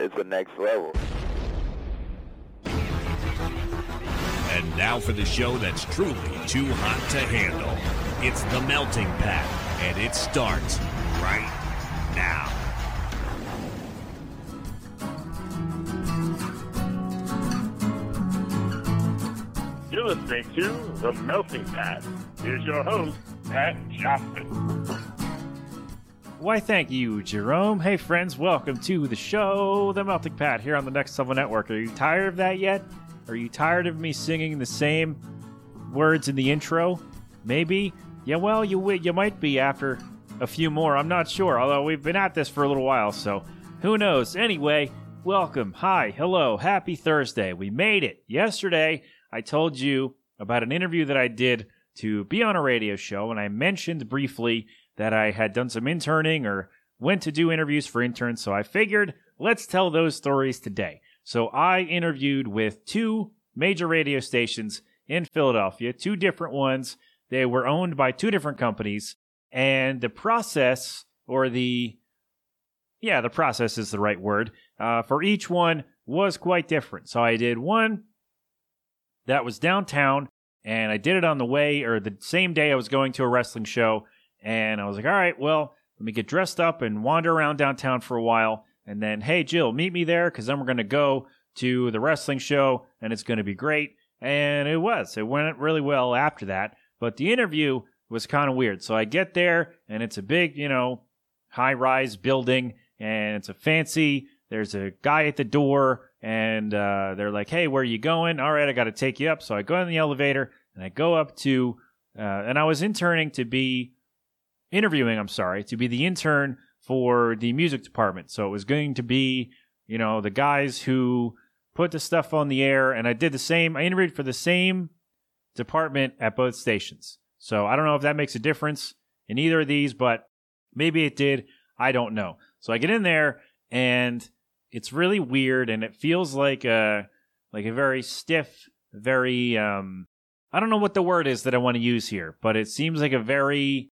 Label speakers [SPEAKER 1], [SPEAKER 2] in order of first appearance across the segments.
[SPEAKER 1] is the next level.
[SPEAKER 2] And now for the show that's truly too hot to handle. It's the Melting Pat, and it starts right now.
[SPEAKER 3] You're listening to The Melting Pat. Here's your host, Pat Johnson.
[SPEAKER 4] Why, thank you, Jerome. Hey, friends, welcome to the show, The Melting Pat, here on the Next Level Network. Are you tired of that yet? Are you tired of me singing the same words in the intro? Maybe. Yeah, well, you you might be after a few more. I'm not sure. Although we've been at this for a little while, so who knows? Anyway, welcome. Hi, hello, happy Thursday. We made it. Yesterday, I told you about an interview that I did to be on a radio show, and I mentioned briefly that I had done some interning or went to do interviews for interns. So I figured let's tell those stories today. So I interviewed with two major radio stations in Philadelphia, two different ones. They were owned by two different companies, and the process or the yeah, the process is the right word uh, for each one was quite different. So I did one that was downtown, and I did it on the way or the same day I was going to a wrestling show, and I was like, all right, well, let me get dressed up and wander around downtown for a while. And then, hey, Jill, meet me there because then we're going to go to the wrestling show and it's going to be great. And it was. It went really well after that. But the interview was kind of weird. So I get there and it's a big, you know, high rise building and it's a fancy. There's a guy at the door and uh, they're like, hey, where are you going? All right, I got to take you up. So I go in the elevator and I go up to, uh, and I was interning to be interviewing, I'm sorry, to be the intern for the music department. So it was going to be, you know, the guys who put the stuff on the air. And I did the same, I interviewed for the same department at both stations. So I don't know if that makes a difference in either of these, but maybe it did. I don't know. So I get in there and it's really weird and it feels like a like a very stiff, very um I don't know what the word is that I want to use here, but it seems like a very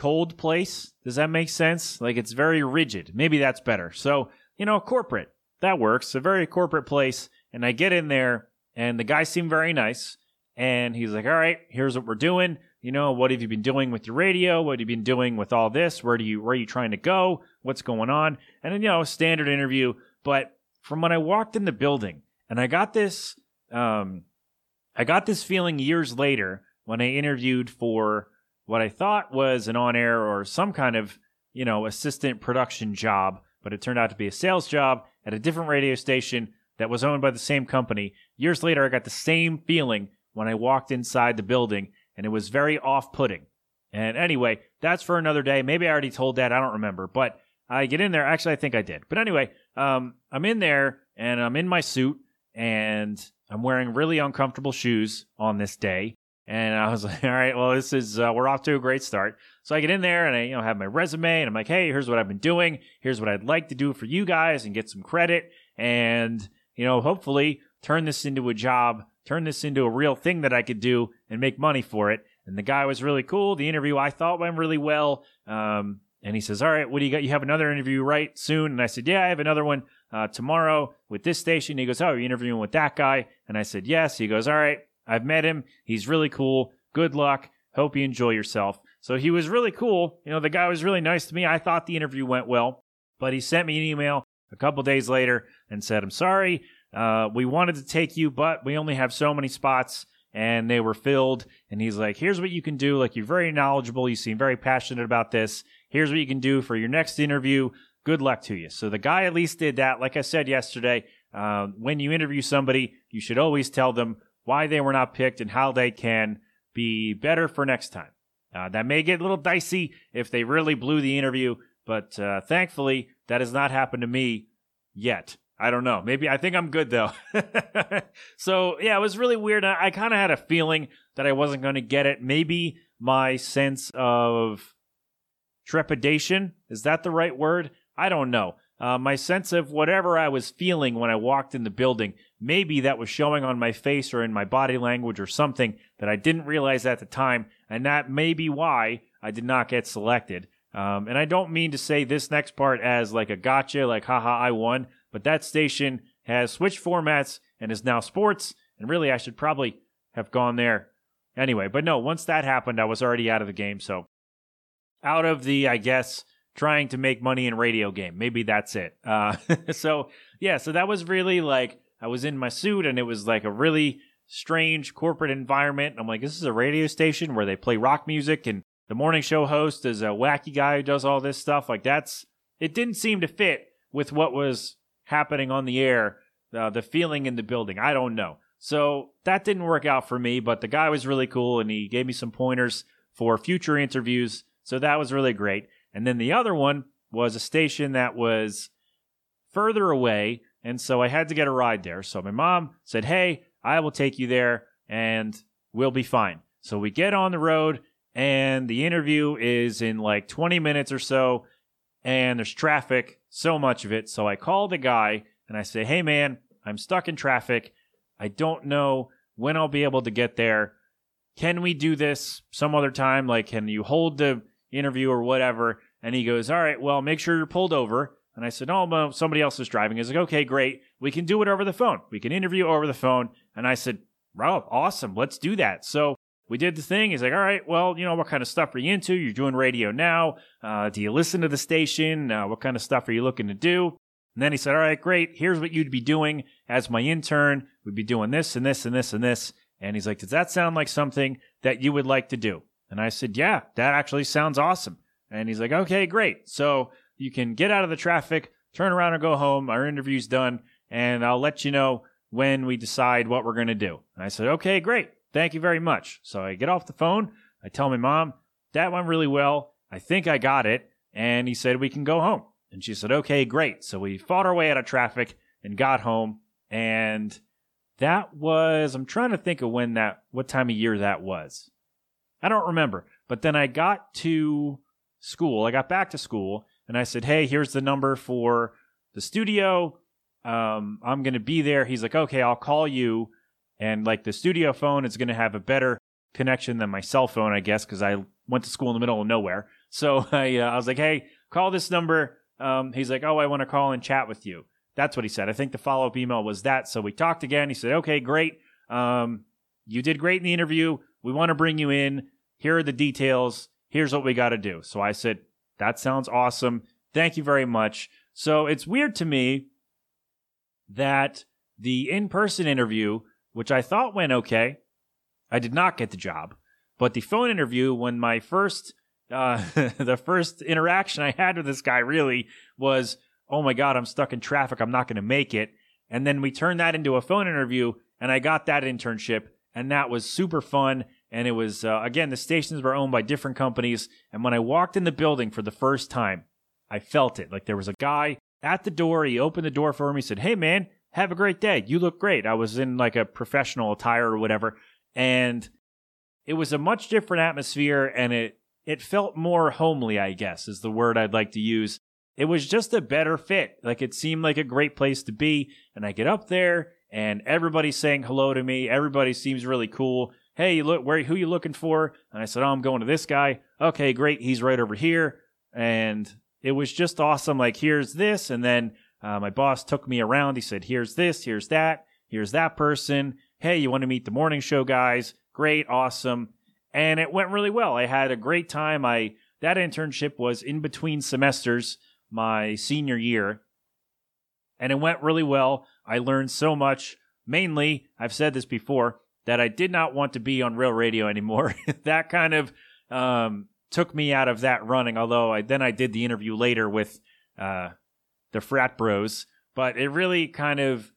[SPEAKER 4] cold place. Does that make sense? Like it's very rigid. Maybe that's better. So, you know, corporate. That works. A very corporate place. And I get in there and the guy seemed very nice. And he's like, all right, here's what we're doing. You know, what have you been doing with your radio? What have you been doing with all this? Where do you where are you trying to go? What's going on? And then, you know, standard interview. But from when I walked in the building and I got this um I got this feeling years later when I interviewed for what I thought was an on air or some kind of, you know, assistant production job, but it turned out to be a sales job at a different radio station that was owned by the same company. Years later, I got the same feeling when I walked inside the building, and it was very off putting. And anyway, that's for another day. Maybe I already told that. I don't remember. But I get in there. Actually, I think I did. But anyway, um, I'm in there and I'm in my suit and I'm wearing really uncomfortable shoes on this day. And I was like, all right, well, this is, uh, we're off to a great start. So I get in there and I, you know, have my resume and I'm like, hey, here's what I've been doing. Here's what I'd like to do for you guys and get some credit and, you know, hopefully turn this into a job, turn this into a real thing that I could do and make money for it. And the guy was really cool. The interview I thought went really well. Um, and he says, all right, what do you got? You have another interview right soon? And I said, yeah, I have another one uh, tomorrow with this station. He goes, oh, you're interviewing with that guy? And I said, yes. He goes, all right, I've met him. He's really cool. Good luck. Hope you enjoy yourself. So he was really cool. You know, the guy was really nice to me. I thought the interview went well, but he sent me an email a couple days later and said, I'm sorry. Uh, we wanted to take you, but we only have so many spots and they were filled. And he's like, here's what you can do. Like, you're very knowledgeable. You seem very passionate about this. Here's what you can do for your next interview. Good luck to you. So the guy at least did that. Like I said yesterday, uh, when you interview somebody, you should always tell them why they were not picked and how they can be better for next time. Uh, that may get a little dicey if they really blew the interview, but uh, thankfully that has not happened to me yet. I don't know. Maybe I think I'm good though. so yeah, it was really weird. I, I kind of had a feeling that I wasn't going to get it. Maybe my sense of trepidation is that the right word? I don't know. Uh, my sense of whatever I was feeling when I walked in the building, maybe that was showing on my face or in my body language or something that I didn't realize at the time, and that may be why I did not get selected. Um, and I don't mean to say this next part as like a gotcha, like haha, I won. but that station has switched formats and is now sports. And really, I should probably have gone there anyway. But no, once that happened, I was already out of the game. So out of the, I guess, trying to make money in radio game. Maybe that's it. Uh, so yeah, so that was really like I was in my suit and it was like a really strange corporate environment. I'm like, this is a radio station where they play rock music and the morning show host is a wacky guy who does all this stuff. Like that's it didn't seem to fit with what was happening on the air, uh, the feeling in the building. I don't know. So that didn't work out for me, but the guy was really cool and he gave me some pointers for future interviews. So that was really great. And then the other one was a station that was further away. And so I had to get a ride there. So my mom said, Hey, I will take you there and we'll be fine. So we get on the road and the interview is in like 20 minutes or so and there's traffic, so much of it. So I call the guy and I say, Hey man, I'm stuck in traffic. I don't know when I'll be able to get there. Can we do this some other time? Like, can you hold the interview or whatever? And he goes, All right, well, make sure you're pulled over. And I said, Oh, well, somebody else is driving. He's like, Okay, great. We can do it over the phone. We can interview over the phone. And I said, Wow, awesome. Let's do that. So we did the thing. He's like, All right, well, you know, what kind of stuff are you into? You're doing radio now. Uh, do you listen to the station? Uh, what kind of stuff are you looking to do? And then he said, All right, great. Here's what you'd be doing as my intern. We'd be doing this and this and this and this. And he's like, Does that sound like something that you would like to do? And I said, Yeah, that actually sounds awesome. And he's like, Okay, great. So you can get out of the traffic, turn around and go home. Our interview's done, and I'll let you know when we decide what we're going to do. And I said, Okay, great. Thank you very much. So I get off the phone. I tell my mom, That went really well. I think I got it. And he said, We can go home. And she said, okay, great. So we fought our way out of traffic and got home. And that was, I'm trying to think of when that, what time of year that was. I don't remember. But then I got to school. I got back to school and I said, hey, here's the number for the studio. Um, I'm going to be there. He's like, okay, I'll call you. And like the studio phone is going to have a better connection than my cell phone, I guess, because I went to school in the middle of nowhere. So I, uh, I was like, hey, call this number um, he's like, "Oh, I want to call and chat with you." That's what he said. I think the follow up email was that. So we talked again. He said, "Okay, great. Um, you did great in the interview. We want to bring you in. Here are the details. Here's what we got to do." So I said, "That sounds awesome. Thank you very much." So it's weird to me that the in person interview, which I thought went okay, I did not get the job. But the phone interview, when my first uh, the first interaction I had with this guy really was, oh my God, I'm stuck in traffic. I'm not going to make it. And then we turned that into a phone interview and I got that internship and that was super fun. And it was, uh, again, the stations were owned by different companies. And when I walked in the building for the first time, I felt it. Like there was a guy at the door. He opened the door for me, said, Hey man, have a great day. You look great. I was in like a professional attire or whatever. And it was a much different atmosphere and it, it felt more homely, I guess, is the word I'd like to use. It was just a better fit. Like it seemed like a great place to be. And I get up there and everybody's saying hello to me. Everybody seems really cool. Hey, you look where who you looking for? And I said, Oh, I'm going to this guy. Okay, great. He's right over here. And it was just awesome. Like, here's this. And then uh, my boss took me around. He said, Here's this, here's that, here's that person. Hey, you want to meet the morning show guys? Great, awesome and it went really well. I had a great time. I that internship was in between semesters my senior year, and it went really well. I learned so much. Mainly, I've said this before that I did not want to be on real radio anymore. that kind of um, took me out of that running. Although I then I did the interview later with uh, the frat bros, but it really kind of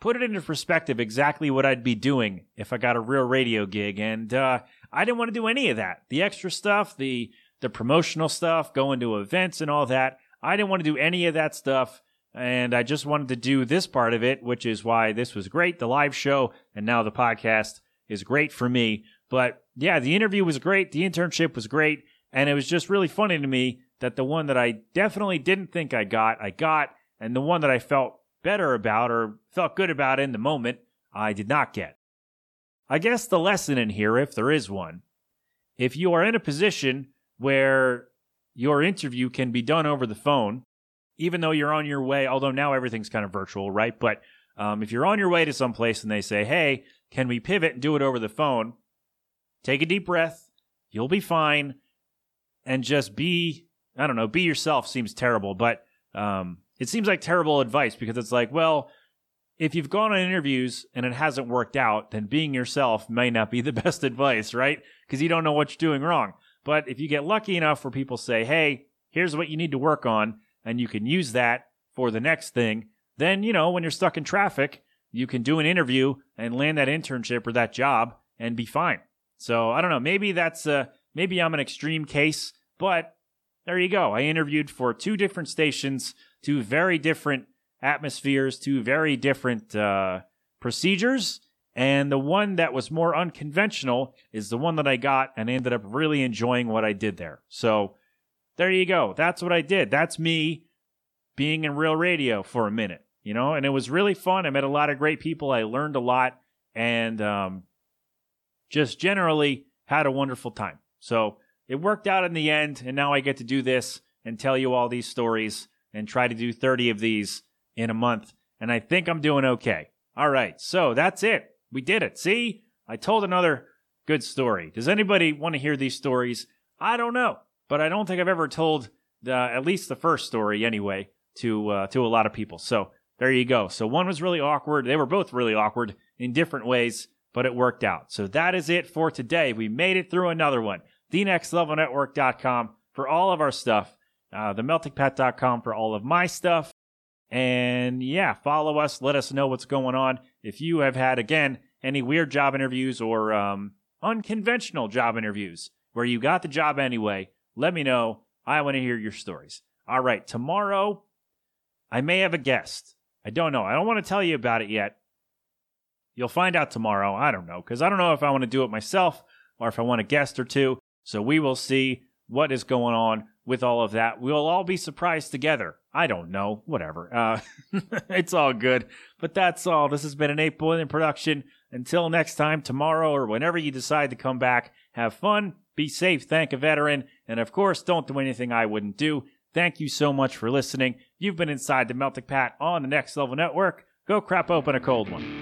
[SPEAKER 4] put it into perspective exactly what I'd be doing if I got a real radio gig. And uh, I didn't want to do any of that. The extra stuff, the the promotional stuff, going to events and all that. I didn't want to do any of that stuff. And I just wanted to do this part of it, which is why this was great. The live show and now the podcast is great for me. But yeah, the interview was great. The internship was great. And it was just really funny to me that the one that I definitely didn't think I got, I got. And the one that I felt better about or felt good about in the moment, I did not get. I guess the lesson in here, if there is one, if you are in a position where your interview can be done over the phone, even though you're on your way, although now everything's kind of virtual, right? But um, if you're on your way to someplace and they say, hey, can we pivot and do it over the phone? Take a deep breath. You'll be fine. And just be, I don't know, be yourself seems terrible, but um, it seems like terrible advice because it's like, well, if you've gone on interviews and it hasn't worked out, then being yourself may not be the best advice, right? Because you don't know what you're doing wrong. But if you get lucky enough where people say, hey, here's what you need to work on, and you can use that for the next thing, then, you know, when you're stuck in traffic, you can do an interview and land that internship or that job and be fine. So I don't know. Maybe that's, uh, maybe I'm an extreme case, but there you go. I interviewed for two different stations, two very different atmospheres, two very different uh, procedures. And the one that was more unconventional is the one that I got and ended up really enjoying what I did there. So there you go. That's what I did. That's me being in real radio for a minute, you know, and it was really fun. I met a lot of great people. I learned a lot and um, just generally had a wonderful time. So it worked out in the end. And now I get to do this and tell you all these stories and try to do 30 of these in a month. And I think I'm doing okay. All right. So that's it. We did it. See, I told another good story. Does anybody want to hear these stories? I don't know, but I don't think I've ever told the, at least the first story anyway to uh, to a lot of people. So there you go. So one was really awkward. They were both really awkward in different ways, but it worked out. So that is it for today. We made it through another one. TheNextLevelNetwork.com for all of our stuff. Uh, for all of my stuff. And yeah, follow us. Let us know what's going on. If you have had, again, any weird job interviews or um, unconventional job interviews where you got the job anyway, let me know. I want to hear your stories. All right, tomorrow I may have a guest. I don't know. I don't want to tell you about it yet. You'll find out tomorrow. I don't know, because I don't know if I want to do it myself or if I want a guest or two. So we will see what is going on with all of that. We'll all be surprised together. I don't know. Whatever. Uh, it's all good. But that's all. This has been an 8 Billion production. Until next time, tomorrow, or whenever you decide to come back, have fun, be safe, thank a veteran, and of course, don't do anything I wouldn't do. Thank you so much for listening. You've been inside the Melting Pat on the Next Level Network. Go crap open a cold one.